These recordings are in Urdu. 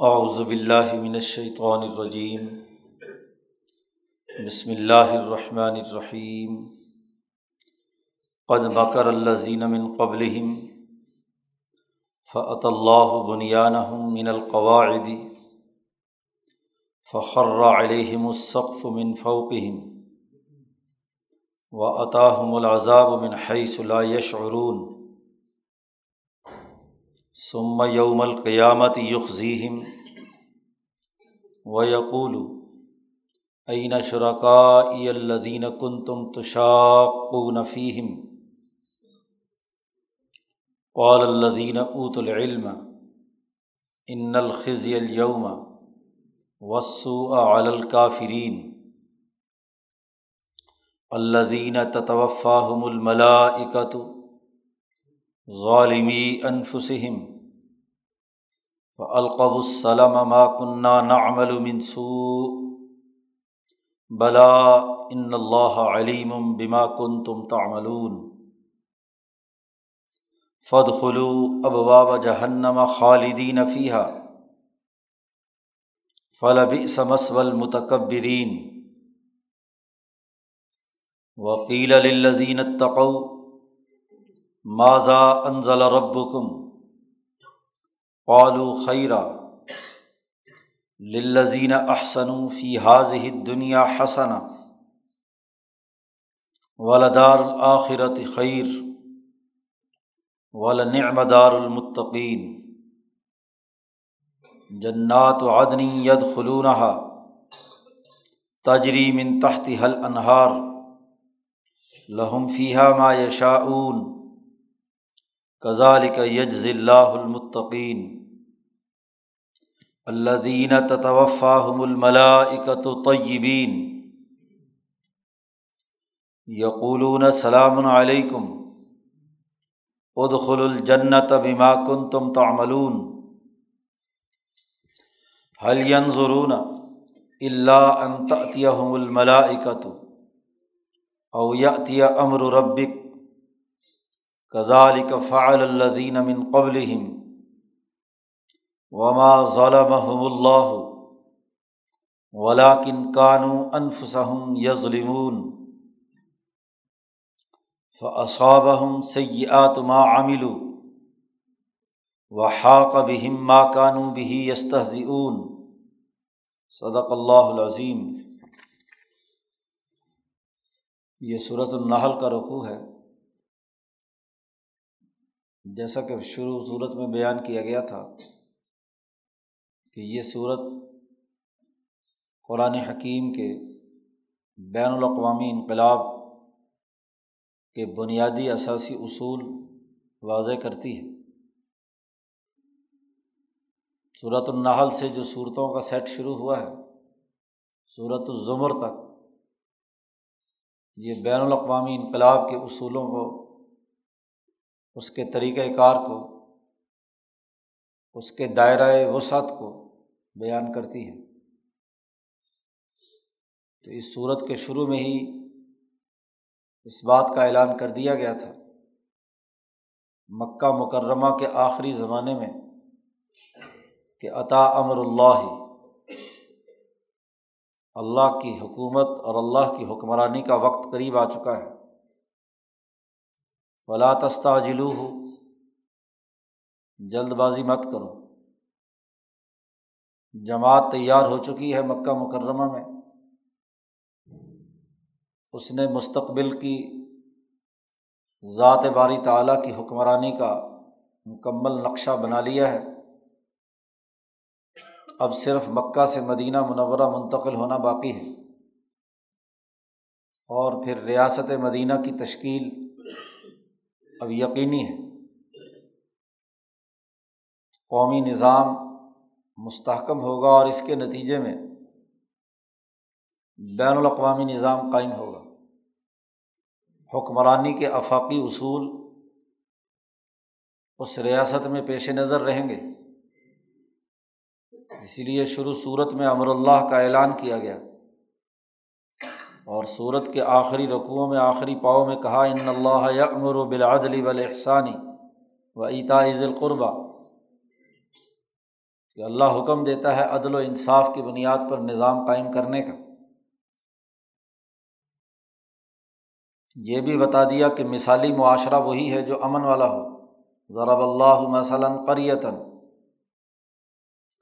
اعوذ باللہ من الشیطان الرجیم۔ بسم اللہ الرحمن الرحیم۔ قد مکر الذین من قبلہم فأت اللہ بنیانہم من القواعد فخر علیہم السقف من فوقہم وأتاہم العذاب من حیث لا يشعرون ثم یوم القیامت یخذیم و یقول عین شرکاء الدین کن تم تشاقون فیہم قال الذین اوت العلم ان الخزی اليوم والسوء علی الکافرین الذین تتوفاہم الملائکۃ ظالمی انفسم فالقب السلم ما کنہ نعمل من سوء بلا ان اللہ علیم بما کنتم تعملون فادخلوا ابواب جہنم خالدین فیہا فلبئس مثوى المتکبرین وقیل للذین اتقوا ماضا انزل ربکم قالو خیرہ للذین احسن فی حاضح دنیا حسن ولدار الآخرت خیر ولنعم دار المطقین جنات عدنی ید خلونہ تجری من تحت حل انہار لہم فیحہ ما یشاؤن کزالک یجز اللہ المطقین الدین تطوفاہم الملاکت طیبین یقولون سلام علیکم ادخل الجنت بما کنتم تعملون هل ينظرون الا ان تأتيهم الملائکۃ او یأتی امر ربک کزالک فعل الدین من قبل وما ظلمهم اللہ ولاکن کانو انفسم یظلمون فاصابهم سیئات ما عملوا وحاق بهم ما كانوا به يستهزئون. صدق اللہ العظیم یہ صورت النحل کا رقوع ہے۔ جیسا کہ شروع صورت میں بیان کیا گیا تھا کہ یہ صورت قرآن حکیم کے بین الاقوامی انقلاب کے بنیادی اثاثی اصول واضح کرتی ہے۔ صورت النحل سے جو صورتوں کا سیٹ شروع ہوا ہے صورت الزمر تک، یہ بین الاقوامی انقلاب کے اصولوں کو، اس کے طریقۂ کار کو، اس کے دائرۂ وسعت کو بیان کرتی ہے تو اس صورت کے شروع میں ہی اس بات کا اعلان کر دیا گیا تھا۔ مکہ مکرمہ کے آخری زمانے میں کہ عطا امر اللہ اللہ کی حکومت اور اللہ کی حکمرانی کا وقت قریب آ چکا ہے۔ فلا تستاجلو ہو جلد بازی مت کرو۔ جماعت تیار ہو چکی ہے مکہ مکرمہ میں۔ اس نے مستقبل کی ذات باری تعلیٰ کی حکمرانی کا مکمل نقشہ بنا لیا ہے۔ اب صرف مکہ سے مدینہ منورہ منتقل ہونا باقی ہے۔ اور پھر ریاست مدینہ کی تشکیل اب یقینی ہے۔ قومی نظام مستحکم ہوگا اور اس کے نتیجے میں بین الاقوامی نظام قائم ہوگا۔ حکمرانی کے افاقی اصول اس ریاست میں پیش نظر رہیں گے۔ اسی لیے شروع صورت میں امر اللہ کا اعلان کیا گیا۔ اور صورت کے آخری رقوع میں آخری پاؤ میں کہا، ان اللہ امر و بلادلی ولاحسانی و عطا عز القربہ کہ اللہ حکم دیتا ہے عدل و انصاف کی بنیاد پر نظام قائم کرنے کا۔ یہ بھی بتا دیا کہ مثالی معاشرہ وہی ہے جو امن والا ہو۔ ضرب اللہ مثلاً قریتاً،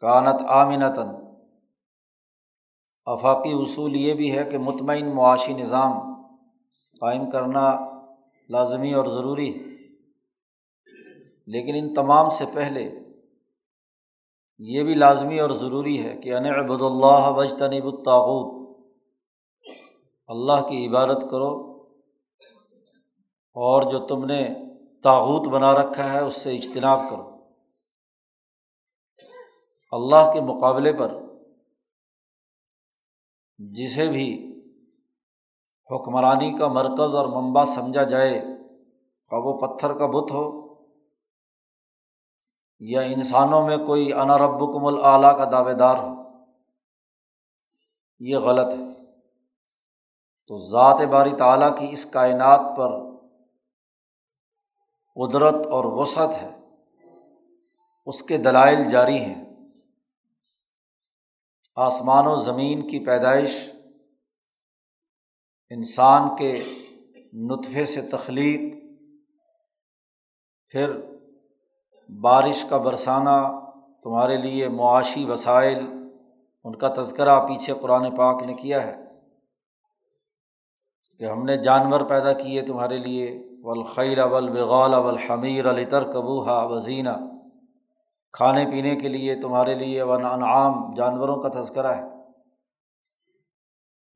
کانت آمنتاً۔ افاقی اصول یہ بھی ہے کہ مطمئن معاشی نظام قائم کرنا لازمی اور ضروری ہے۔ لیکن ان تمام سے پہلے یہ بھی لازمی اور ضروری ہے کہ ان عبد اللہ وج تنب الطاعود اللہ کی عبادت کرو اور جو تم نے تاغوت بنا رکھا ہے اس سے اجتناب کرو۔ اللہ کے مقابلے پر جسے بھی حکمرانی کا مرکز اور منبع سمجھا جائے، خواہ وہ پتھر کا بت ہو یا انسانوں میں کوئی انا ربکم العلیٰ کا دعوے دار ہو، یہ غلط ہے۔ تو ذات باری تعلیٰ کی اس کائنات پر قدرت اور وسعت ہے، اس کے دلائل جاری ہیں۔ آسمان و زمین کی پیدائش انسان کے نطفے سے تخلیق، پھر بارش کا برسانہ، تمہارے لیے معاشی وسائل، ان کا تذکرہ پیچھے قرآن پاک نے کیا ہے کہ ہم نے جانور پیدا کیے تمہارے لیے ولخیر اول بغال اول حمیر الطر کبوہا وزینہ کھانے پینے کے لیے تمہارے لیے ون انعام جانوروں کا تذکرہ ہے۔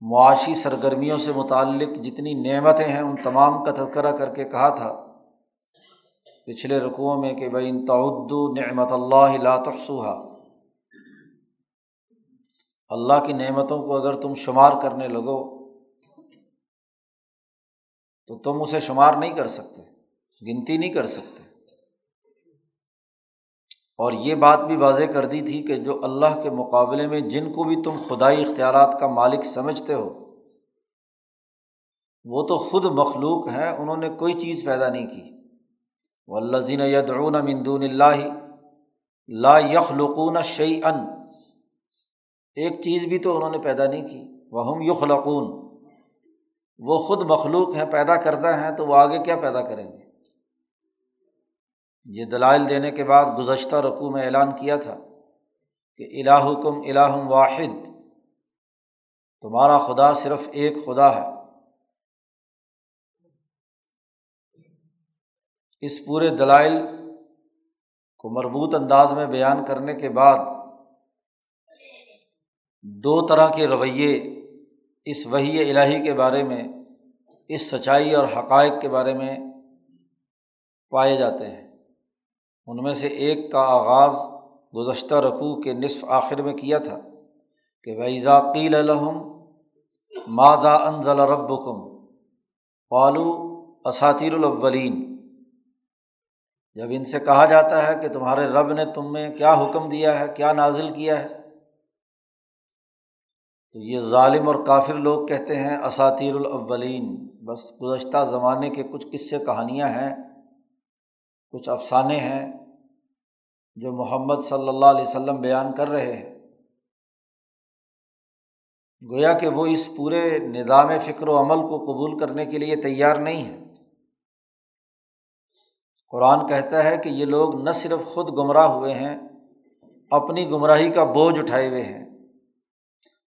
معاشی سرگرمیوں سے متعلق جتنی نعمتیں ہیں، ان تمام کا تذکرہ کر کے کہا تھا۔ پچھلے رقوؤں میں کہ بھائی تعد نعمت اللہ لا تحسوہا اللہ کی نعمتوں کو اگر تم شمار کرنے لگو، تو تم اسے شمار نہیں کر سکتے، گنتی نہیں کر سکتے۔ اور یہ بات بھی واضح کر دی تھی کہ جو اللہ کے مقابلے میں جن کو بھی تم خدائی اختیارات کا مالک سمجھتے ہو، وہ تو خود مخلوق ہیں، انہوں نے کوئی چیز پیدا نہیں کی۔ وہ اللہ زین یدعون مندون اللہ لا یخلقون شعی ایک چیز بھی تو انہوں نے پیدا نہیں کی وہ ہم یخلقون، وہ خود مخلوق ہیں، پیدا کرتا ہیں، تو وہ آگے کیا پیدا کریں گے؟ یہ دلائل دینے کے بعد گزشتہ رقوع میں اعلان کیا تھا کہ الہکم الہم واحد، تمہارا خدا صرف ایک خدا ہے۔ اس پورے دلائل کو مربوط انداز میں بیان کرنے کے بعد دو طرح کے رویے اس وہی الہی کے بارے میں، اس سچائی اور حقائق کے بارے میں پائے جاتے ہیں۔ ان میں سے ایک کا آغاز گزشتہ رقوع کے نصف آخر میں کیا تھا کہ ویزا قیل الحم ماضا انزل رب کم پالو اساتیر الاولین جب ان سے کہا جاتا ہے کہ تمہارے رب نے تم میں کیا حکم دیا ہے، کیا نازل کیا ہے، تو یہ ظالم اور کافر لوگ کہتے ہیں اساتیر الاولین۔ بس گزشتہ زمانے کے کچھ قصے کہانیاں ہیں، کچھ افسانے ہیں جو محمد صلی اللہ علیہ وسلم بیان کر رہے ہیں۔ گویا کہ وہ اس پورے نظام فکر و عمل کو قبول کرنے کے لیے تیار نہیں ہے قرآن کہتا ہے کہ یہ لوگ نہ صرف خود گمراہ ہوئے ہیں، اپنی گمراہی کا بوجھ اٹھائے ہوئے ہیں۔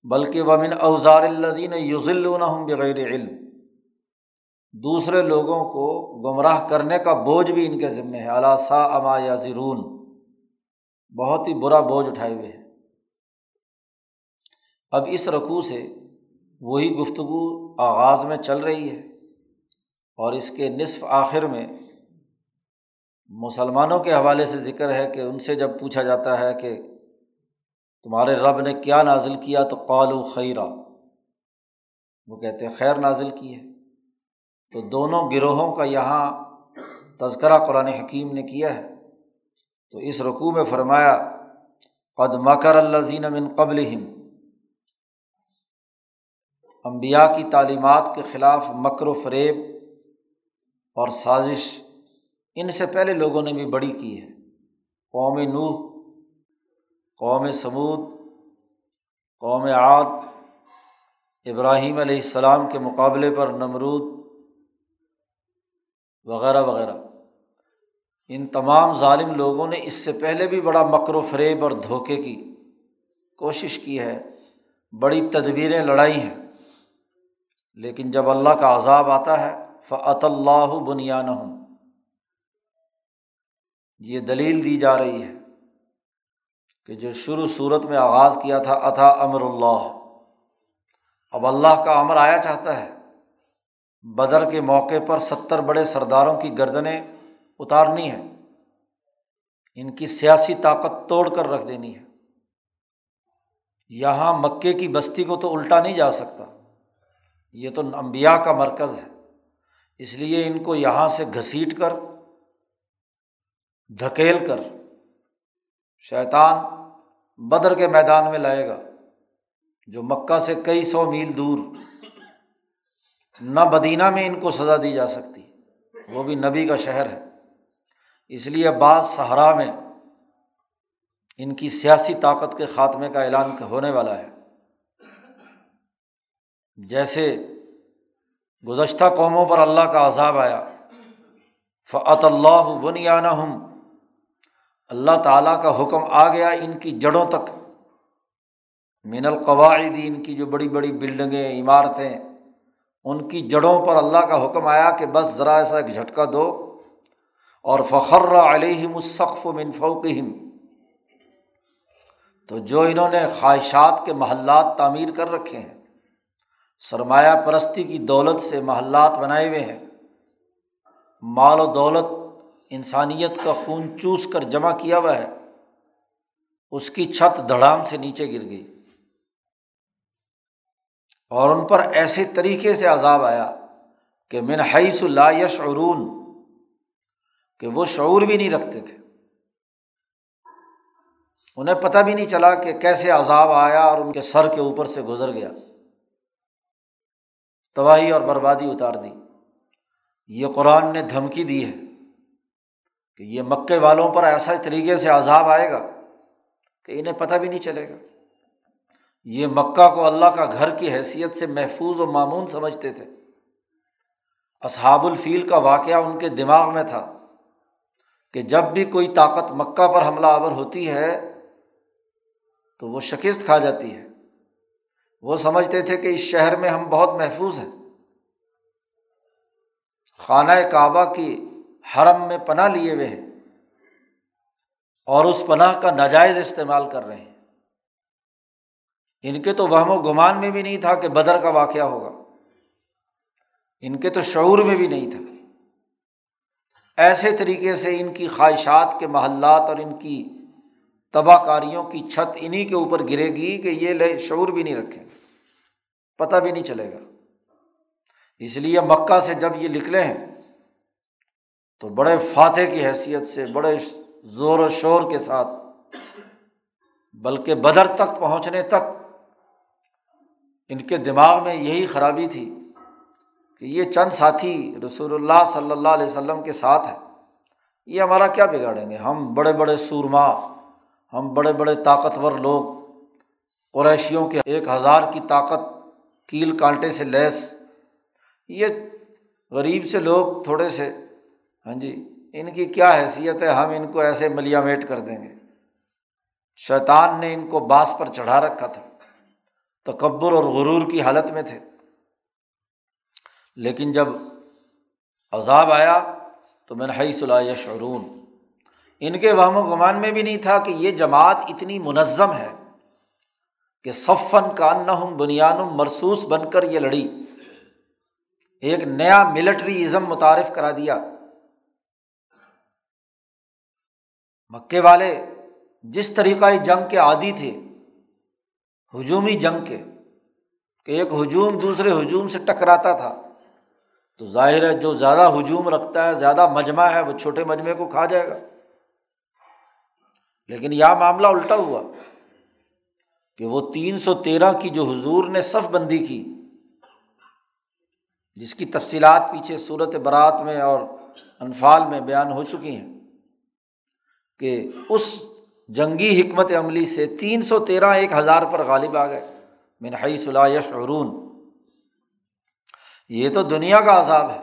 بلکہ ومن اوزار الدین یوزل بغیر علم۔ دوسرے لوگوں کو گمراہ کرنے کا بوجھ بھی ان کے ذمے ہے۔ علاسا اما یا زرون بہت ہی برا بوجھ اٹھائے ہوئے ہیں۔ اب اس رقوع سے وہی گفتگو آغاز میں چل رہی ہے اور اس کے نصف آخر میں مسلمانوں کے حوالے سے ذکر ہے کہ ان سے جب پوچھا جاتا ہے کہ تمہارے رب نے کیا نازل کیا تو قال و خیرہ وہ کہتے ہیں خیر نازل کی ہے۔ تو دونوں گروہوں کا یہاں تذکرہ قرآن حکیم نے کیا ہے۔ تو اس رقوع میں فرمایا، قد مکر اللہ زین من قبل امبیا کی تعلیمات کے خلاف مکر و فریب اور سازش ان سے پہلے لوگوں نے بھی بڑی کی ہے۔ قوم نوح، قوم سمود قوم عاد، ابراہیم علیہ السلام کے مقابلے پر نمرود وغیرہ وغیرہ۔ ان تمام ظالم لوگوں نے اس سے پہلے بھی بڑا مکر و فریب اور دھوکے کی کوشش کی ہے۔ بڑی تدبیریں لڑائی ہیں۔ لیکن جب اللہ کا عذاب آتا ہے فعط اللہ بنیان یہ دلیل دی جا رہی ہے کہ جو شروع صورت میں آغاز کیا تھا اتھا امر اللہ۔ اب اللہ کا امر آیا چاہتا ہے۔ بدر کے موقع پر ستر بڑے سرداروں کی گردنیں اتارنی ہے ان کی سیاسی طاقت توڑ کر رکھ دینی ہے۔ یہاں مکے کی بستی کو تو الٹا نہیں جا سکتا۔ یہ تو امبیا کا مرکز ہے۔ اس لیے ان کو یہاں سے گھسیٹ کر دھکیل کر شیطان بدر کے میدان میں لائے گا، جو مکہ سے کئی سو میل دور۔ نہ مدینہ میں ان کو سزا دی جا سکتی، وہ بھی نبی کا شہر ہے۔ اس لیے بعض صحرا میں ان کی سیاسی طاقت کے خاتمے کا اعلان ہونے والا ہے۔ جیسے گزشتہ قوموں پر اللہ کا عذاب آیا فعت اللہ بنیانہ ہم اللہ تعالیٰ کا حکم آ گیا ان کی جڑوں تک۔ من القواعد ان کی جو بڑی بڑی بلڈنگیں، عمارتیں، ان کی جڑوں پر اللہ کا حکم آیا کہ بس ذرا ایسا ایک جھٹکا دو۔ اور فخر علیہم الصف و منفوقہم تو جو انہوں نے خواہشات کے محلات تعمیر کر رکھے ہیں، سرمایہ پرستی کی دولت سے محلات بنائے ہوئے ہیں، مال و دولت انسانیت کا خون چوس کر جمع کیا ہوا ہے، اس کی چھت دھڑام سے نیچے گر گئی۔ اور ان پر ایسے طریقے سے عذاب آیا کہ من حیث لا یشعرون، کہ وہ شعور بھی نہیں رکھتے تھے۔ انہیں پتہ بھی نہیں چلا کہ کیسے عذاب آیا اور ان کے سر کے اوپر سے گزر گیا۔ تباہی اور بربادی اتار دی۔ یہ قرآن نے دھمکی دی ہے۔ کہ یہ مکے والوں پر ایسا طریقے سے عذاب آئے گا کہ انہیں پتہ بھی نہیں چلے گا۔ یہ مکہ کو اللہ کا گھر کی حیثیت سے محفوظ و معمون سمجھتے تھے۔ اصحاب الفیل کا واقعہ ان کے دماغ میں تھا کہ جب بھی کوئی طاقت مکہ پر حملہ آور ہوتی ہے تو وہ شکست کھا جاتی ہے۔ وہ سمجھتے تھے کہ اس شہر میں ہم بہت محفوظ ہیں۔ خانہ کعبہ کی حرم میں پناہ لیے ہوئے ہیں اور اس پناہ کا ناجائز استعمال کر رہے ہیں۔ ان کے تو وہم و گمان میں بھی نہیں تھا کہ بدر کا واقعہ ہوگا۔ ان کے تو شعور میں بھی نہیں تھا۔ ایسے طریقے سے ان کی خواہشات کے محلات اور ان کی تباہ کاریوں کی چھت انہیں کے اوپر گرے گی کہ یہ لے شعور بھی نہیں رکھیں۔ گے پتہ بھی نہیں چلے گا۔ اس لیے مکہ سے جب یہ نکلے ہیں تو بڑے فاتح کی حیثیت سے، بڑے زور و شور کے ساتھ، بلکہ بدر تک پہنچنے تک ان کے دماغ میں یہی خرابی تھی کہ یہ چند ساتھی رسول اللہ صلی اللہ علیہ وسلم کے ساتھ ہے یہ ہمارا کیا بگاڑیں گے؟ ہم بڑے بڑے سورما، ہم بڑے بڑے طاقتور لوگ، قریشیوں کے ایک ہزار کی طاقت، کیل کانٹے سے لیس۔ یہ غریب سے لوگ تھوڑے سے ہاں جی ان کی کیا حیثیت ہے؟ ہم ان کو ایسے ملیا میٹ کر دیں گے۔ شیطان نے ان کو باس پر چڑھا رکھا تھا۔ تکبر اور غرور کی حالت میں تھے۔ لیکن جب عذاب آیا تو میں نے صلاح شعرون ان کے وہم و گمان میں بھی نہیں تھا کہ یہ جماعت اتنی منظم ہے کہ صفن کا ہم بنیان مرسوس بن کر یہ لڑی۔ ایک نیا ملٹری ازم متعارف کرا دیا۔ مکے والے جس طریقۂ جنگ کے عادی تھے، ہجومی جنگ کے، کہ ایک ہجوم دوسرے ہجوم سے ٹکراتا تھا۔ تو ظاہر ہے جو زیادہ ہجوم رکھتا ہے، زیادہ مجمع ہے، وہ چھوٹے مجمعے کو کھا جائے گا۔ لیکن یہ معاملہ الٹا ہوا کہ وہ تین سو تیرہ کی جو حضور نے صف بندی کی، جس کی تفصیلات پیچھے صورت برات میں اور انفال میں بیان ہو چکی ہیں کہ اس جنگی حکمت عملی سے تین سو تیرہ ایک ہزار پر غالب آ گئے۔ منہائی صلاح یشعرون۔ یہ تو دنیا کا عذاب ہے۔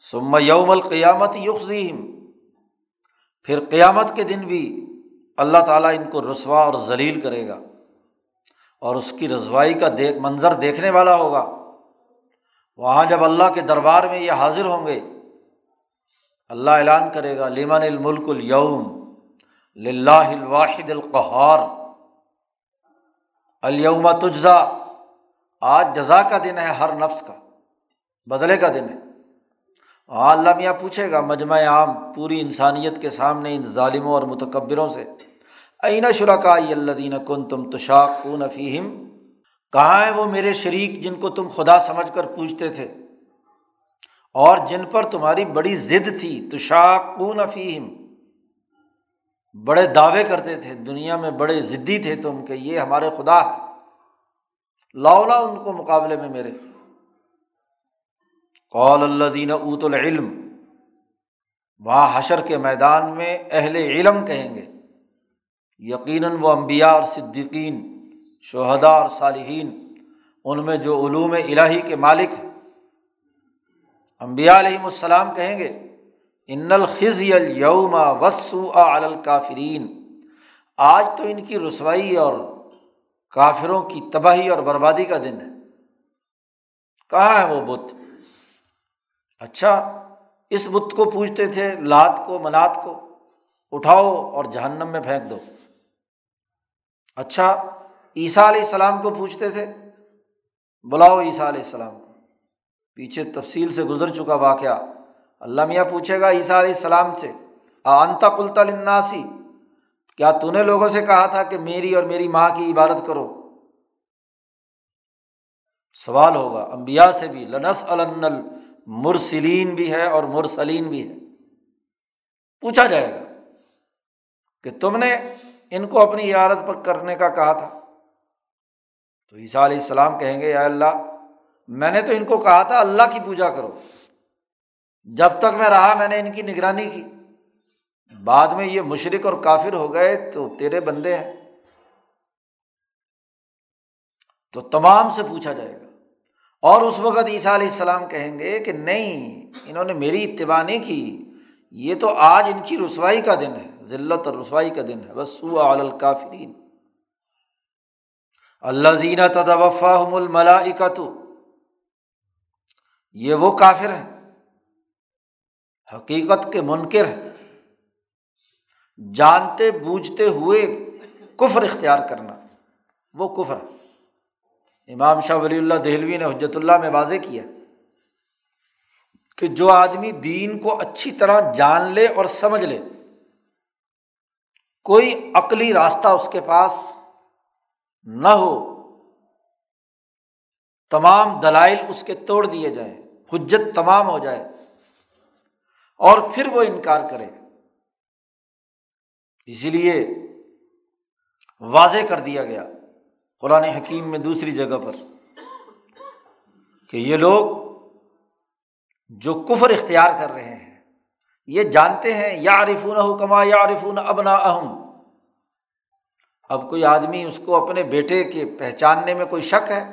سم یوم القیامت یخیم پھر قیامت کے دن بھی اللہ تعالیٰ ان کو رسوا اور ذلیل کرے گا۔ اور اس کی رسوائی کا دیکھ منظر دیکھنے والا ہوگا۔ وہاں جب اللہ کے دربار میں یہ حاضر ہوں گے، اللہ اعلان کرے گا، لیمن الملک الوم الواحد القہار الوم تجزا۔ آج جزا کا دن ہے، ہر نفس کا، بدلے کا دن ہے۔ ہاں اللہ میاں پوچھے گا، مجمع عام پوری انسانیت کے سامنے ان ظالموں اور متکبروں سے عین شرکا اللہ دین کن تم تشاق کن فیم کہاں ہیں وہ میرے شریک جن کو تم خدا سمجھ کر پوچھتے تھے؟ اور جن پر تمہاری بڑی ضد تھی تشاق کن فیم بڑے دعوے کرتے تھے، دنیا میں بڑے ضدی تھے تم کہ یہ ہمارے خدا ہے۔ لاؤلا ان کو مقابلے میں میرے۔ قول اللہ دین اوت العلم، وہاں حشر کے میدان میں اہل علم کہیں گے۔ یقیناً وہ امبیا اور صدیقین شہدا اور صالحین، ان میں جو علوم الہی کے مالک ہیں۔ امبیا علیہم السلام کہیں گے ان الخزی الوم وسو الکافرین۔ آج تو ان کی رسوائی اور کافروں کی تباہی اور بربادی کا دن ہے۔ کہاں ہے وہ بت؟ اچھا اس بت کو پوچھتے تھے، لات کو منات کو، اٹھاؤ اور جہنم میں پھینک دو۔ اچھا عیسیٰ علیہ السلام کو پوچھتے تھے، بلاؤ عیسیٰ علیہ السلام کو۔ پیچھے تفصیل سے گزر چکا واقعہ۔ اللہ میاں پوچھے گا عیسیٰ علیہ السلام سے آنتا کلتا لناسی کیا تو نے لوگوں سے کہا تھا کہ میری اور میری ماں کی عبادت کرو؟ سوال ہوگا امبیا سے بھی لنس النل مرسلین بھی ہے اور مرسلین بھی ہے۔ پوچھا جائے گا کہ تم نے ان کو اپنی عیارت پر کرنے کا کہا تھا؟ تو عیسیٰ علیہ السلام کہیں گے یا اللہ، میں نے تو ان کو کہا تھا، اللہ کی پوجا کرو۔ جب تک میں رہا، میں نے ان کی نگرانی کی۔ بعد میں یہ مشرق اور کافر ہو گئے تو تیرے بندے ہیں۔ تو تمام سے پوچھا جائے گا۔ اور اس وقت عیسیٰ علیہ السلام کہیں گے کہ نہیں، انہوں نے میری اتباع نہیں کی۔ یہ تو آج ان کی رسوائی کا دن ہے، ذلت اور رسوائی کا دن ہے۔ بس الکافرین اللہ زینہ تدوفا الملا یہ وہ کافر ہیں۔ حقیقت کے منکر ہیں جانتے بوجھتے ہوئے کفر اختیار کرنا، وہ کفر ہے۔ امام شاہ ولی اللہ دہلوی نے حجرت اللہ میں واضح کیا کہ جو آدمی دین کو اچھی طرح جان لے اور سمجھ لے، کوئی عقلی راستہ اس کے پاس نہ ہو، تمام دلائل اس کے توڑ دیے جائیں، حجت تمام ہو جائے۔ اور پھر وہ انکار کرے۔ اسی لیے واضح کر دیا گیا قرآن حکیم میں دوسری جگہ پر کہ یہ لوگ جو کفر اختیار کر رہے ہیں، یہ جانتے ہیں یا عارفون حکما یا عارفون ابنا اہم اب کوئی آدمی اس کو اپنے بیٹے کے پہچاننے میں کوئی شک ہے،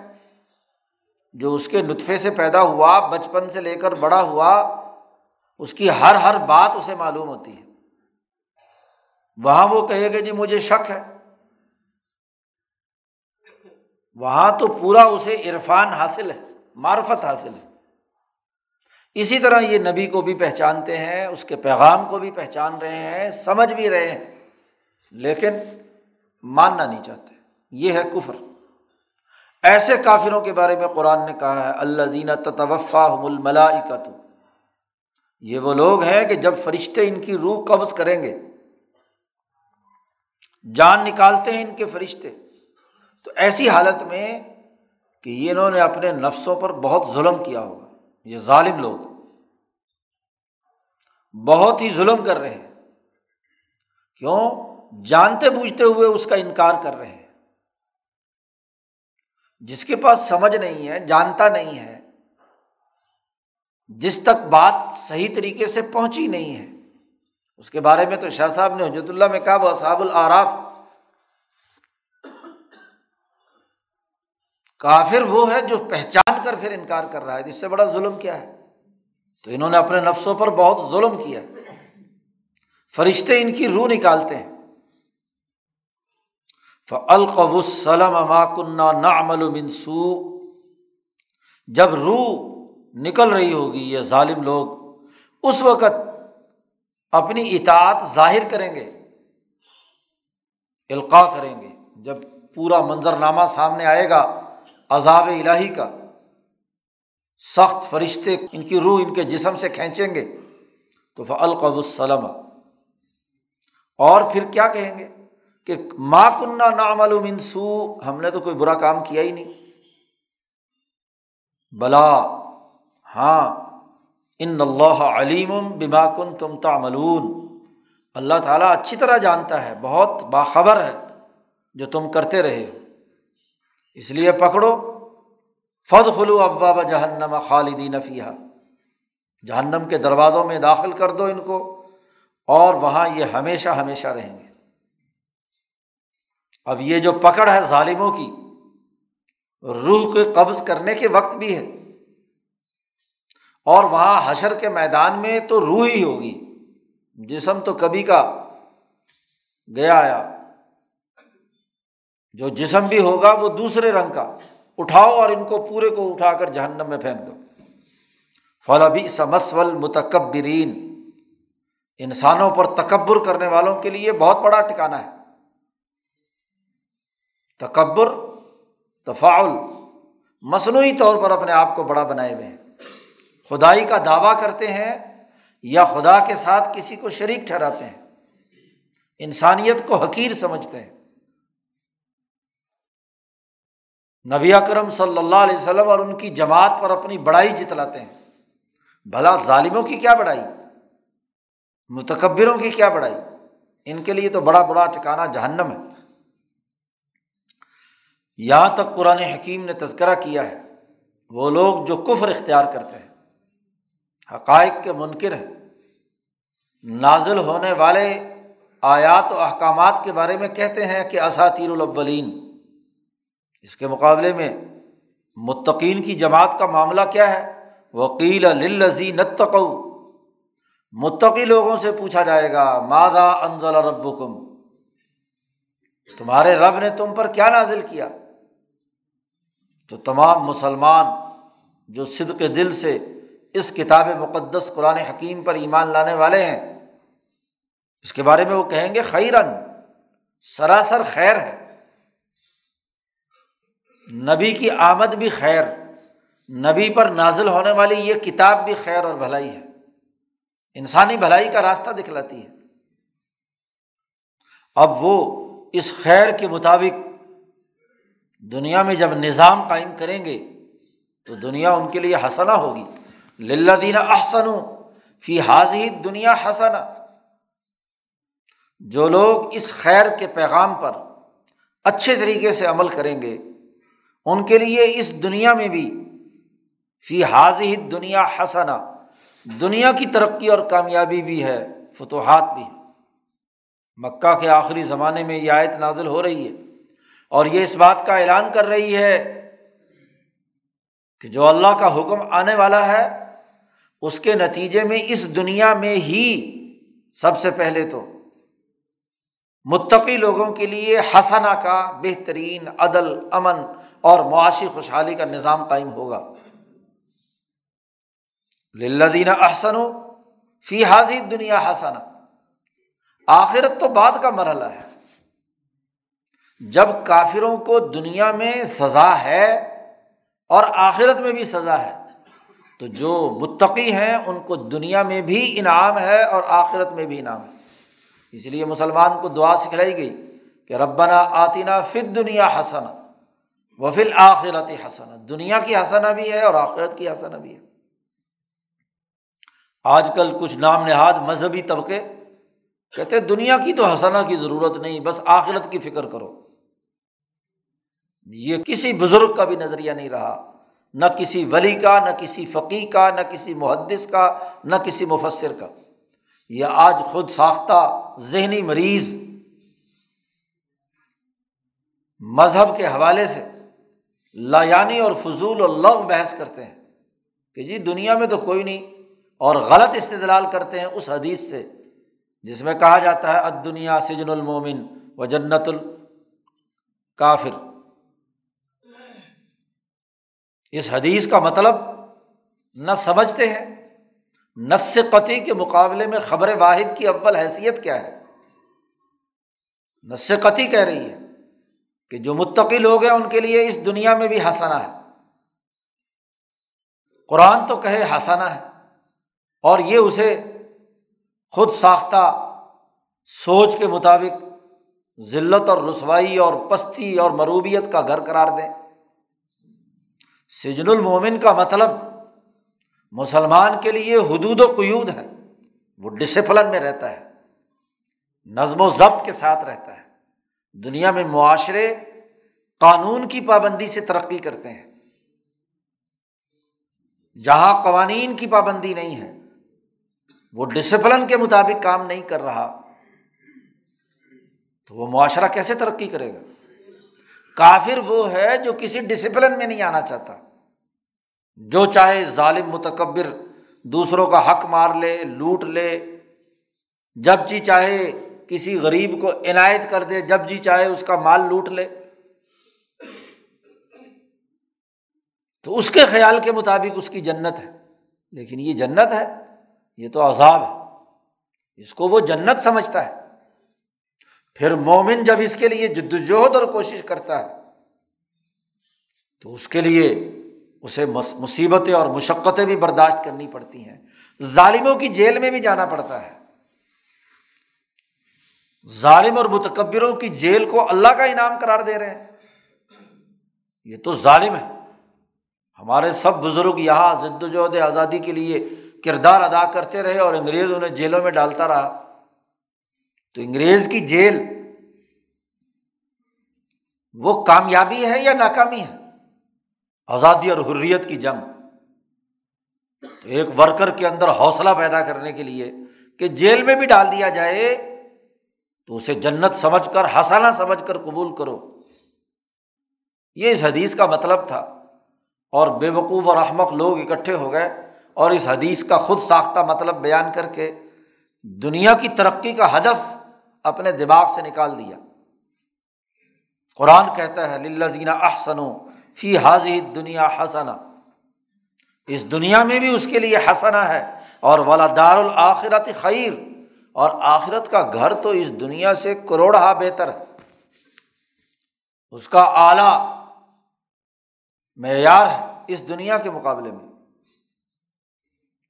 جو اس کے نطفے سے پیدا ہوا، بچپن سے لے کر بڑا ہوا اس کی ہر ہر بات اسے معلوم ہوتی ہے۔ وہاں وہ کہے گا جی مجھے شک ہے۔ وہاں تو پورا اسے عرفان حاصل ہے، معرفت حاصل ہے۔ اسی طرح یہ نبی کو بھی پہچانتے ہیں، اس کے پیغام کو بھی پہچان رہے ہیں، سمجھ بھی رہے ہیں۔ لیکن ماننا نہیں چاہتے۔ یہ ہے کفر۔ ایسے کافروں کے بارے میں قرآن نے کہا ہے اللہ زینہ تطوفا الملا یہ وہ لوگ ہیں کہ جب فرشتے ان کی روح قبض کریں گے، جان نکالتے ہیں ان کے فرشتے، تو ایسی حالت میں کہ یہ انہوں نے اپنے نفسوں پر بہت ظلم کیا ہوگا۔ یہ ظالم لوگ بہت ہی ظلم کر رہے ہیں۔ کیوں؟ جانتے بوجھتے ہوئے اس کا انکار کر رہے ہیں۔ جس کے پاس سمجھ نہیں ہے، جانتا نہیں ہے جس تک بات صحیح طریقے سے پہنچی نہیں ہے۔ اس کے بارے میں تو شاہ صاحب نے حجرت اللہ میں کہا، وہ صاب العراف کافر وہ ہے جو پہچان کر پھر انکار کر رہا ہے۔ اس سے بڑا ظلم کیا ہے؟ تو انہوں نے اپنے نفسوں پر بہت ظلم کیا۔ فرشتے ان کی روح نکالتے ہیں۔ فلقب السلم اما کنہ نا عمل منسو جب روح نکل رہی ہوگی یہ ظالم لوگ۔ اس وقت اپنی اطاعت ظاہر کریں گے، القاع کریں گے۔ جب پورا منظرنامہ سامنے آئے گا عذاب الہی کا، سخت فرشتے ان کی روح ان کے جسم سے کھینچیں گے۔ تو فلقب السلم۔ اور پھر کیا کہیں گے؟ کہ ماں کنہ نام منسو ہم نے تو کوئی برا کام کیا ہی نہیں۔ بلا ہاں ان اللہ علیم بما کن تم تعملون۔ اللہ تعالیٰ اچھی طرح جانتا ہے، بہت باخبر ہے جو تم کرتے رہے ہو۔ اس لیے پکڑو۔ فد خلو ابواب جہنم خالدین فیحہ جہنم کے دروازوں میں داخل کر دو ان کو اور وہاں یہ ہمیشہ ہمیشہ رہیں گے۔ اب یہ جو پکڑ ہے ظالموں کی، روح کے قبض کرنے کے وقت بھی ہے۔ اور وہاں حشر کے میدان میں تو روح ہی ہوگی۔ جسم تو کبھی کا گیا آیا۔ جو جسم بھی ہوگا وہ دوسرے رنگ کا۔ اٹھاؤ اور ان کو پورے کو اٹھا کر جہنم میں پھینک دو۔ فلابی سمسول متکبرین انسانوں پر تکبر کرنے والوں کے لیے بہت بڑا ٹھکانا ہے۔ تکبر تفاعل، مصنوعی طور پر اپنے آپ کو بڑا بنائے ہوئے ہیں۔ خدائی کا دعویٰ کرتے ہیں یا خدا کے ساتھ کسی کو شریک ٹھہراتے ہیں۔ انسانیت کو حقیر سمجھتے ہیں۔ نبی اکرم صلی اللہ علیہ وسلم اور ان کی جماعت پر اپنی بڑائی جتلاتے ہیں۔ بھلا ظالموں کی کیا بڑائی؟ متکبروں کی کیا بڑائی؟ ان کے لیے تو بڑا بڑا ٹھکانا جہنم ہے۔ یہاں تک قرآن حکیم نے تذکرہ کیا ہے۔ وہ لوگ جو کفر اختیار کرتے ہیں۔ حقائق کے منکر ہیں۔ نازل ہونے والے آیات و احکامات کے بارے میں کہتے ہیں کہ اساتیر الاولین، اس کے مقابلے میں متقین کی جماعت کا معاملہ کیا ہے؟ وکیل للزی نتقو متقی لوگوں سے پوچھا جائے گا مادا انزل رب تمہارے رب نے تم پر کیا نازل کیا؟ تو تمام مسلمان جو صدق کے دل سے اس کتاب مقدس قرآن حکیم پر ایمان لانے والے ہیں۔ اس کے بارے میں وہ کہیں گے خیرن سراسر خیر ہے۔ نبی کی آمد بھی خیر، نبی پر نازل ہونے والی یہ کتاب بھی خیر اور بھلائی ہے۔ انسانی بھلائی کا راستہ دکھلاتی ہے۔ اب وہ اس خیر کے مطابق دنیا میں جب نظام قائم کریں گے، تو دنیا ان کے لیے حسنا ہوگی۔ للہ دینا احسن فی حاضی دنیا حسنا جو لوگ اس خیر کے پیغام پر اچھے طریقے سے عمل کریں گے، ان کے لیے اس دنیا میں بھی فی حاضی دنیا حسنا دنیا کی ترقی اور کامیابی بھی ہے، فتوحات بھی ہے مکہ کے آخری زمانے میں یہ آیت نازل ہو رہی ہے اور یہ اس بات کا اعلان کر رہی ہے کہ جو اللہ کا حکم آنے والا ہے اس کے نتیجے میں اس دنیا میں ہی سب سے پہلے تو متقی لوگوں کے لیے حسنا کا بہترین، عدل، امن اور معاشی خوشحالی کا نظام قائم ہوگا۔ لدین احسن ہو فی حاضی دنیا حسنا آخرت تو بعد کا مرحلہ ہے۔ جب کافروں کو دنیا میں سزا ہے اور آخرت میں بھی سزا ہے تو جو متقی ہیں، ان کو دنیا میں بھی انعام ہے اور آخرت میں بھی انعام ہے۔ اس لیے مسلمان کو دعا سکھلائی گئی کہ ربنا آتینہ فت دنیا حسن و فل آخرت حسن دنیا کی حسنا بھی ہے اور آخرت کی حسنا بھی ہے۔ آج کل کچھ نام نہاد مذہبی طبقے کہتے دنیا کی تو حسنا کی ضرورت نہیں، بس آخرت کی فکر کرو۔ یہ کسی بزرگ کا بھی نظریہ نہیں رہا۔ نہ کسی ولی کا، نہ کسی فقی کا، نہ کسی محدث کا، نہ کسی مفصر کا۔ یہ آج خود ساختہ ذہنی مریض مذہب کے حوالے سے لایانی اور فضول اور لغ بحث کرتے ہیں کہ جی دنیا میں تو کوئی نہیں اور غلط استدلال کرتے ہیں اس حدیث سے، جس میں کہا جاتا ہے اد دنیا سجن المومن و جنت الکافر۔ اس حدیث کا مطلب نہ سمجھتے ہیں نس قطعی کے مقابلے میں خبر واحد کی اول حیثیت کیا ہے۔ نس قطعی کہہ رہی ہے کہ جو متقی لوگ ہیں ان کے لیے اس دنیا میں بھی ہنسانا ہے۔ قرآن تو کہے ہنسانا ہے اور یہ اسے خود ساختہ سوچ کے مطابق ذلت اور رسوائی اور پستی اور مروبیت کا گھر قرار دیں سجن المومن کا مطلب مسلمان کے لیے حدود و قیود ہے۔ وہ ڈسپلن میں رہتا ہے، نظم و ضبط کے ساتھ رہتا ہے۔ دنیا میں معاشرے قانون کی پابندی سے ترقی کرتے ہیں۔ جہاں قوانین کی پابندی نہیں ہے، وہ ڈسپلن کے مطابق کام نہیں کر رہا۔ تو وہ معاشرہ کیسے ترقی کرے گا؟ کافر وہ ہے جو کسی ڈسپلن میں نہیں آنا چاہتا۔ جو چاہے ظالم، متکبر، دوسروں کا حق مار لے، لوٹ لے۔ جب جی چاہے کسی غریب کو عنایت کر دے، جب جی چاہے اس کا مال لوٹ لے۔ تو اس کے خیال کے مطابق اس کی جنت ہے۔ لیکن یہ جنت ہے، یہ تو عذاب ہے۔ اس کو وہ جنت سمجھتا ہے۔ پھر مومن جب اس کے لیے جدوجہد اور کوشش کرتا ہے، تو اس کے لیے اسے مصیبتیں اور مشقتیں بھی برداشت کرنی پڑتی ہیں۔ ظالموں کی جیل میں بھی جانا پڑتا ہے۔ ظالم اور متکبروں کی جیل کو اللہ کا انعام قرار دے رہے ہیں۔ یہ تو ظالم ہے۔ ہمارے سب بزرگ یہاں جد وجہد آزادی کے لیے کردار ادا کرتے رہے اور انگریز انہیں جیلوں میں ڈالتا رہا۔ تو انگریز کی جیل وہ کامیابی ہے یا ناکامی ہے؟ آزادی اور حریت کی جنگ۔ تو ایک ورکر کے اندر حوصلہ پیدا کرنے کے لیے کہ جیل میں بھی ڈال دیا جائے، تو اسے جنت سمجھ کر ہسانہ سمجھ کر قبول کرو۔ یہ اس حدیث کا مطلب تھا۔ اور بے وقوف اور احمق لوگ اکٹھے ہو گئے اور اس حدیث کا خود ساختہ مطلب بیان کر کے دنیا کی ترقی کا ہدف اپنے دماغ سے نکال دیا۔ قرآن کہتا ہے للہ احسن فی حاضی دنیا حسنا اس دنیا میں بھی اس کے لیے حسنا ہے، اور والا دار الآخرت خیر۔ اور آخرت کا گھر تو اس دنیا سے کروڑا بہتر ہے۔ اس کا اعلیٰ معیار ہے اس دنیا کے مقابلے میں۔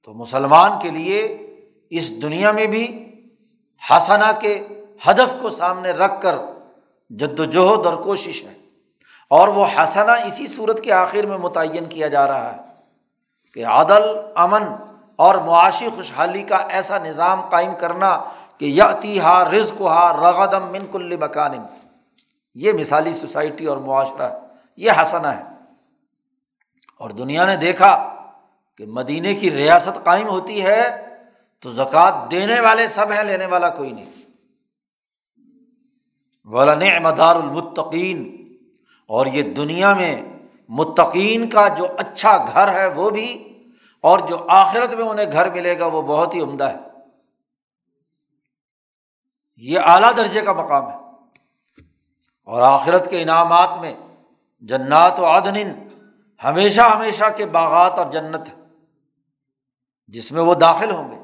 تو مسلمان کے لیے اس دنیا میں بھی حسنا کے ہدف کو سامنے رکھ کر جد وجہد اور کوشش ہے۔ اور وہ حسنا اسی صورت کے آخر میں متعین کیا جا رہا ہے کہ عدل، امن اور معاشی خوشحالی کا ایسا نظام قائم کرنا کہ یتی ہا رزق ہا رغدم من کل مکان۔ یہ مثالی سوسائٹی اور معاشرہ یہ حسنا ہے۔ اور دنیا نے دیکھا کہ مدینے کی ریاست قائم ہوتی ہے تو زکوٰۃ دینے والے سب ہیں، لینے والا کوئی نہیں۔ مدار المتقین اور یہ دنیا میں متقین کا جو اچھا گھر ہے وہ بھی، اور جو آخرت میں انہیں گھر ملے گا وہ بہت ہی عمدہ ہے۔ یہ اعلیٰ درجے کا مقام ہے۔ اور آخرت کے انعامات میں جنات و عدن ہمیشہ ہمیشہ کے باغات اور جنت جس میں وہ داخل ہوں گے،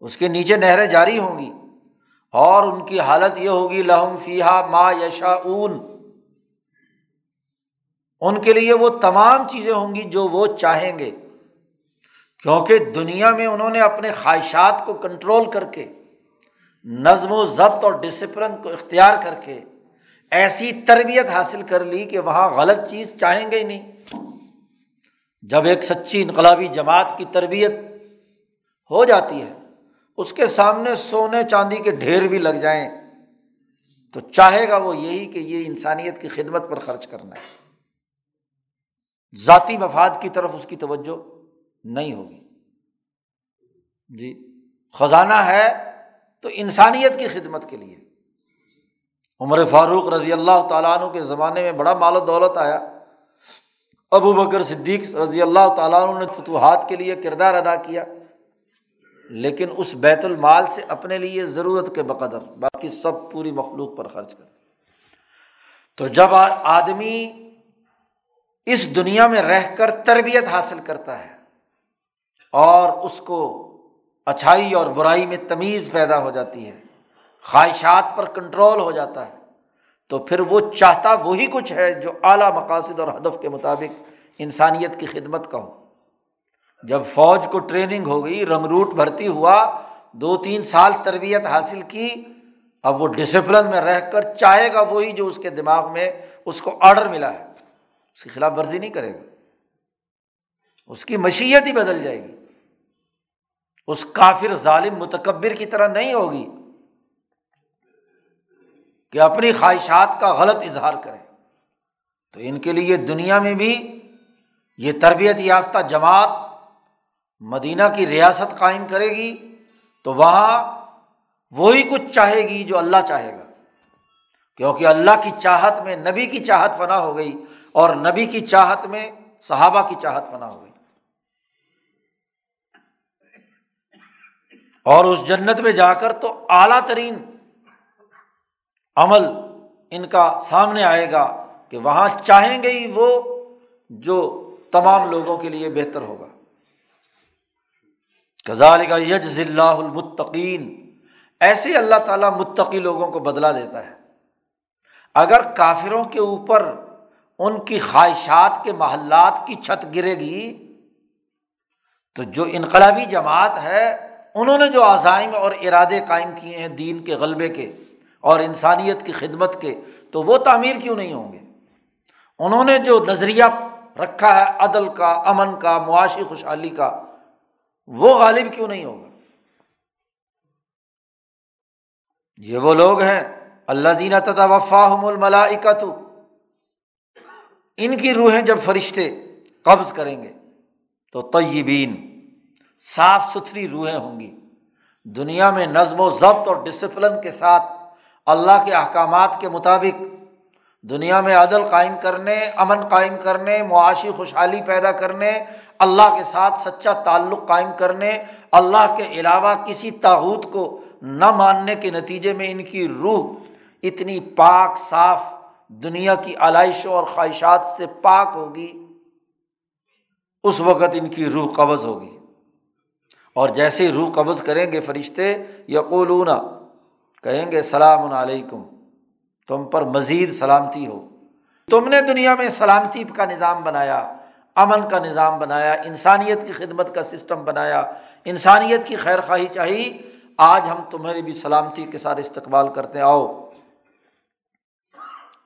اس کے نیچے نہریں جاری ہوں گی اور ان کی حالت یہ ہوگی، لہم فیحا ما یشا اون ان کے لیے وہ تمام چیزیں ہوں گی جو وہ چاہیں گے۔ کیونکہ دنیا میں انہوں نے اپنے خواہشات کو کنٹرول کر کے، نظم و ضبط اور ڈسپلن کو اختیار کر کے ایسی تربیت حاصل کر لی کہ وہاں غلط چیز چاہیں گے ہی نہیں۔ جب ایک سچی انقلابی جماعت کی تربیت ہو جاتی ہے اس کے سامنے سونے چاندی کے ڈھیر بھی لگ جائیں تو چاہے گا وہ یہی کہ یہ انسانیت کی خدمت پر خرچ کرنا ہے۔ ذاتی مفاد کی طرف اس کی توجہ نہیں ہوگی۔ جی خزانہ ہے تو انسانیت کی خدمت کے لیے۔ عمر فاروق رضی اللہ تعالیٰ عنہ کے زمانے میں بڑا مال و دولت آیا۔ ابو بکر صدیق رضی اللہ تعالیٰ عنہ نے فتوحات کے لیے کردار ادا کیا۔ لیکن اس بیت المال سے اپنے لیے ضرورت کے بقدر، باقی سب پوری مخلوق پر خرچ کر۔ تو جب آدمی اس دنیا میں رہ کر تربیت حاصل کرتا ہے اور اس کو اچھائی اور برائی میں تمیز پیدا ہو جاتی ہے، خواہشات پر کنٹرول ہو جاتا ہے، تو پھر وہ چاہتا وہی کچھ ہے جو اعلیٰ مقاصد اور ہدف کے مطابق انسانیت کی خدمت کا ہو۔ جب فوج کو ٹریننگ ہو گئی رنگ روٹ بھرتی ہوا، دو تین سال تربیت حاصل کی، اب وہ ڈسپلن میں رہ کر چاہے گا وہی جو اس کے دماغ میں اس کو آڈر ملا ہے۔ اس کی خلاف ورزی نہیں کرے گا۔ اس کی مشیت ہی بدل جائے گی۔ اس کافر ظالم متکبر کی طرح نہیں ہوگی کہ اپنی خواہشات کا غلط اظہار کرے۔ تو ان کے لیے دنیا میں بھی یہ تربیت یافتہ جماعت مدینہ کی ریاست قائم کرے گی تو وہاں وہی کچھ چاہے گی جو اللہ چاہے گا۔ کیونکہ اللہ کی چاہت میں نبی کی چاہت فنا ہو گئی اور نبی کی چاہت میں صحابہ کی چاہت فنا ہو گئی۔ اور اس جنت میں جا کر تو اعلیٰ ترین عمل ان کا سامنے آئے گا کہ وہاں چاہیں گے ہی وہ جو تمام لوگوں کے لیے بہتر ہوگا۔ کزال کا یج اللہ المتقین۔ ایسے اللہ تعالیٰ متقی لوگوں کو بدلا دیتا ہے۔ اگر کافروں کے اوپر ان کی خواہشات کے محلات کی چھت گرے گی، تو جو انقلابی جماعت ہے، انہوں نے جو عزائم اور ارادے قائم کیے ہیں دین کے غلبے کے اور انسانیت کی خدمت کے، تو وہ تعمیر کیوں نہیں ہوں گے؟ انہوں نے جو نظریہ رکھا ہے، عدل کا، امن کا، معاشی خوشحالی کا وہ غالب کیوں نہیں ہوگا؟ یہ وہ لوگ ہیں اللہ دینا تتا وفاہم الملائکت ان کی روحیں جب فرشتے قبض کریں گے، تو طیبین، صاف ستھری روحیں ہوں گی۔ دنیا میں نظم و ضبط اور ڈسپلن کے ساتھ اللہ کے احکامات کے مطابق، دنیا میں عدل قائم کرنے، امن قائم کرنے، معاشی خوشحالی پیدا کرنے اللہ کے ساتھ سچا تعلق قائم کرنے، اللہ کے علاوہ کسی تاوت کو نہ ماننے کے نتیجے میں ان کی روح اتنی پاک، صاف دنیا کی علائشوں اور خواہشات سے پاک ہوگی، اس وقت ان کی روح قبض ہوگی۔ اور جیسے ہی روح قبض کریں گے فرشتے، یقولون، کہیں گے السلام علیکم، تم پر مزید سلامتی ہو۔ تم نے دنیا میں سلامتی کا نظام بنایا۔ امن کا نظام بنایا، انسانیت کی خدمت کا سسٹم بنایا، انسانیت کی خیر خواہی چاہیے آج ہم تمہاری بھی سلامتی کے ساتھ استقبال کرتے آؤ۔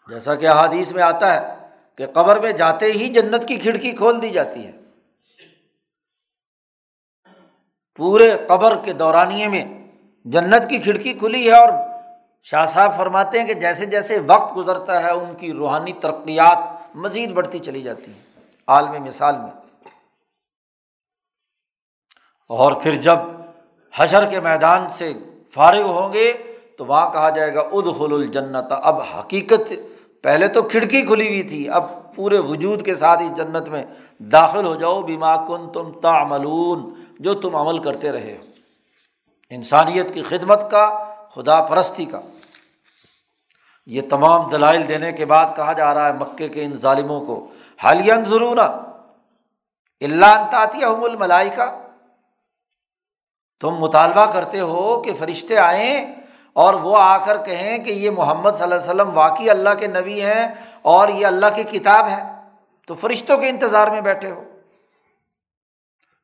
جیسا کہ احادیث میں آتا ہے کہ قبر میں جاتے ہی جنت کی کھڑکی کھول دی جاتی ہے۔ پورے قبر کے دورانیے میں جنت کی کھڑکی کھلی ہے اور شاہ صاحب فرماتے ہیں کہ جیسے جیسے وقت گزرتا ہے، ان کی روحانی ترقیات مزید بڑھتی چلی جاتی ہیں عالمی مثال میں۔ اور پھر جب حشر کے میدان سے فارغ ہوں گے تو وہاں کہا جائے گا اد خل الجنت۔ اب حقیقت، پہلے تو کھڑکی کھلی ہوئی تھی، اب پورے وجود کے ساتھ اس جنت میں داخل ہو جاؤ بیما کن تم تعملون، جو تم عمل کرتے رہے ہو۔ انسانیت کی خدمت کا، خدا پرستی کا۔ یہ تمام دلائل دینے کے بعد کہا جا رہا ہے، مکے کے ان ظالموں کو حالیہ ضرور اللہ انتاطیہ الملائی کا تم مطالبہ کرتے ہو کہ فرشتے آئیں اور وہ آ کر کہیں کہ یہ محمد صلی اللہ علیہ وسلم واقعی اللہ کے نبی ہیں اور یہ اللہ کی کتاب ہے۔ تو فرشتوں کے انتظار میں بیٹھے ہو۔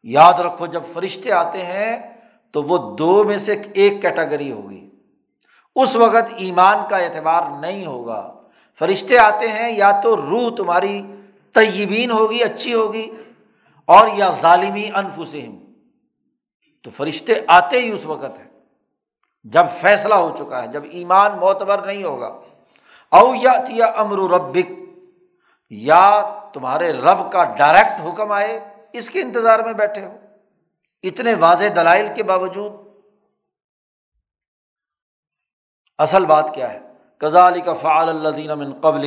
یاد رکھو، جب فرشتے آتے ہیں تو وہ دو میں سے ایک کیٹاگری ہوگی۔ اس وقت ایمان کا اعتبار نہیں ہوگا۔ فرشتے آتے ہیں، یا تو روح تمہاری طیبین ہوگی، اچھی ہوگی، اور یا ظالمی انفسم تو فرشتے آتے ہی اس وقت ہے جب فیصلہ ہو چکا ہے، جب ایمان معتبر نہیں ہوگا۔ او یا امر ربک، یا تمہارے رب کا ڈائریکٹ حکم آئے، اس کے انتظار میں بیٹھے ہو۔ اتنے واضح دلائل کے باوجود۔ اصل بات کیا ہے؟ کزا علی کا فعال اللہ دین قبل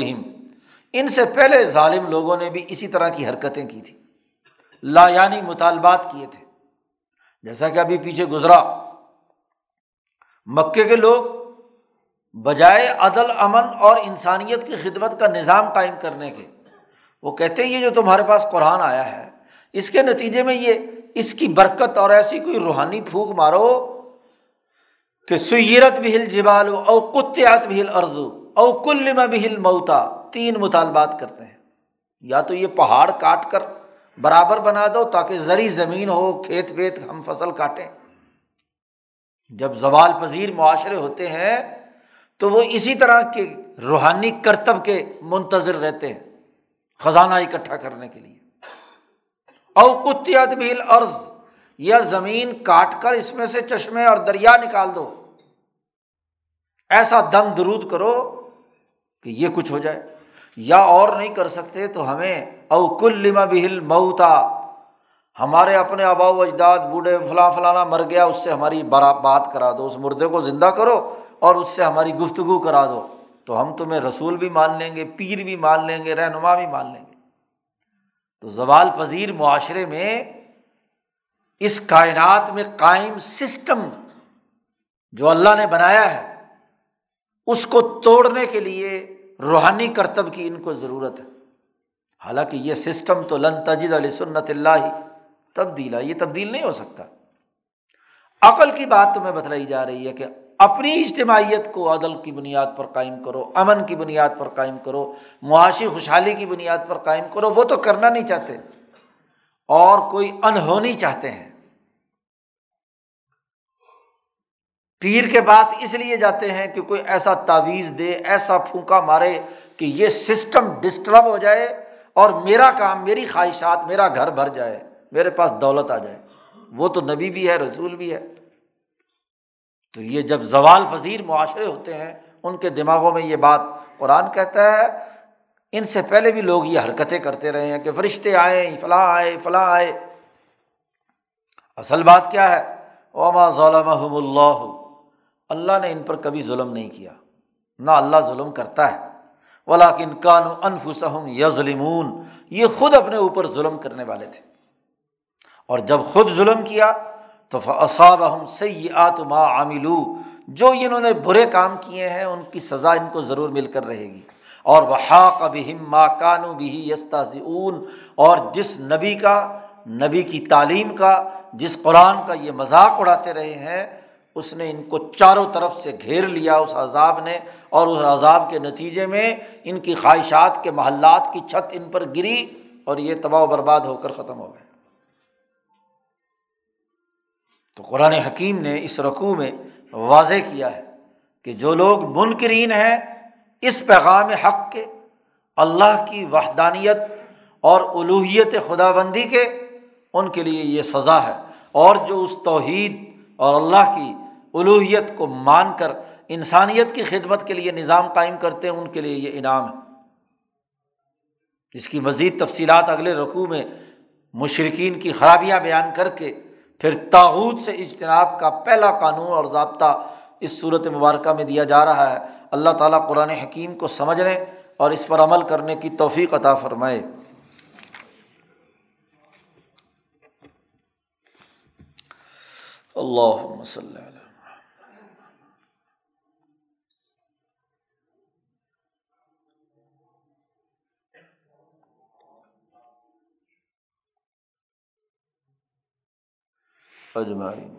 ان سے پہلے ظالم لوگوں نے بھی اسی طرح کی حرکتیں کی تھیں لا یعنی مطالبات کیے تھے۔ جیسا کہ ابھی پیچھے گزرا۔ مکے کے لوگ بجائے عدل، امن اور انسانیت کی خدمت کا نظام قائم کرنے کے، وہ کہتے ہیں یہ جو تمہارے پاس قرآن آیا ہے، اس کے نتیجے میں یہ اس کی برکت اور ایسی کوئی روحانی پھونک مارو کہ سیرت بھی ہل جبال او کتیات بھی ہل او کل بھی ہل موتا تین مطالبات کرتے ہیں۔ یا تو یہ پہاڑ کاٹ کر برابر بنا دو تاکہ زرعی زمین ہو، کھیت ویت ہم فصل کاٹیں۔ جب زوال پذیر معاشرے ہوتے ہیں تو وہ اسی طرح کے روحانی کرتب کے منتظر رہتے ہیں خزانہ اکٹھا کرنے کے لیے۔ اوقتیات بھی عرض یا زمین کاٹ کر اس میں سے چشمے اور دریا نکال دو۔ ایسا دم درود کرو کہ یہ کچھ ہو جائے۔ یا اور نہیں کر سکتے تو ہمیں او کلما بہل موتا ہمارے اپنے آبا و اجداد، بوڑھے فلاں فلانا مر گیا، اس سے ہماری برا بات کرا دو، اس مردے کو زندہ کرو اور اس سے ہماری گفتگو کرا دو۔ تو ہم تمہیں رسول بھی مان لیں گے، پیر بھی مان لیں گے، رہنما بھی مان لیں گے۔ تو زوال پذیر معاشرے میں اس کائنات میں قائم سسٹم جو اللہ نے بنایا ہے، اس کو توڑنے کے لیے روحانی کرتب کی ان کو ضرورت ہے۔ حالانکہ یہ سسٹم تو لن تجد علیہ سنت اللہ، تبدیل ہے، یہ تبدیل نہیں ہو سکتا۔ عقل کی بات تمہیں بتلائی جا رہی ہے کہ اپنی اجتماعیت کو عدل کی بنیاد پر قائم کرو، امن کی بنیاد پر قائم کرو، معاشی خوشحالی کی بنیاد پر قائم کرو، وہ تو کرنا نہیں چاہتے۔ اور کوئی انہونی چاہتے ہیں۔ پیر کے پاس اس لیے جاتے ہیں کہ کوئی ایسا تعویذ دے، ایسا پھونکا مارے کہ یہ سسٹم ڈسٹرب ہو جائے اور میرا کام، میری خواہشات، میرا گھر بھر جائے، میرے پاس دولت آ جائے۔ وہ تو نبی بھی ہے، رسول بھی ہے۔ تو یہ جب زوال پذیر معاشرے ہوتے ہیں، ان کے دماغوں میں یہ بات قرآن کہتا ہے، ان سے پہلے بھی لوگ یہ حرکتیں کرتے رہے ہیں کہ فرشتے آئے، فلاں آئے فلاں آئے۔ اصل بات کیا ہے؟ وما ظلم اللہ اللہ نے ان پر کبھی ظلم نہیں کیا۔ نہ اللہ ظلم کرتا ہے۔ ولاکن کان انفسم یظلمون۔ یہ خود اپنے اوپر ظلم کرنے والے تھے۔ اور جب خود ظلم کیا تو فصاب ہم سیات ما عاملو جو انہوں نے برے کام کیے ہیں، ان کی سزا ان کو ضرور مل کر رہے گی۔ اور وہ حاق بہم ما کانو بھی یستا اور جس نبی کا، نبی کی تعلیم کا، جس قرآن کا یہ مذاق اڑاتے رہے ہیں اس نے ان کو چاروں طرف سے گھیر لیا، اس عذاب نے، اور اس عذاب کے نتیجے میں ان کی خواہشات کے محلات کی چھت ان پر گری اور یہ تباہ و برباد ہو کر ختم ہو گئے۔ تو قرآن حکیم نے اس رقوع میں واضح کیا ہے کہ جو لوگ منکرین ہیں، اس پیغام حق کے، اللہ کی وحدانیت اور الوحیت خدا بندی کے، ان کے لیے یہ سزا ہے۔ اور جو اس توحید اور اللہ کی الوحیت کو مان کر انسانیت کی خدمت کے لیے نظام قائم کرتے ہیں، ان کے لیے یہ انعام ہے۔ اس کی مزید تفصیلات اگلے رقوع میں مشرقین کی خرابیاں بیان کر کے پھر تاوت سے اجتناب کا پہلا قانون اور ضابطہ اس صورت مبارکہ میں دیا جا رہا ہے۔ اللہ تعالیٰ قرآن حکیم کو سمجھنے اور اس پر عمل کرنے کی توفیق عطا فرمائے۔ اللہ مسلم اجمعین.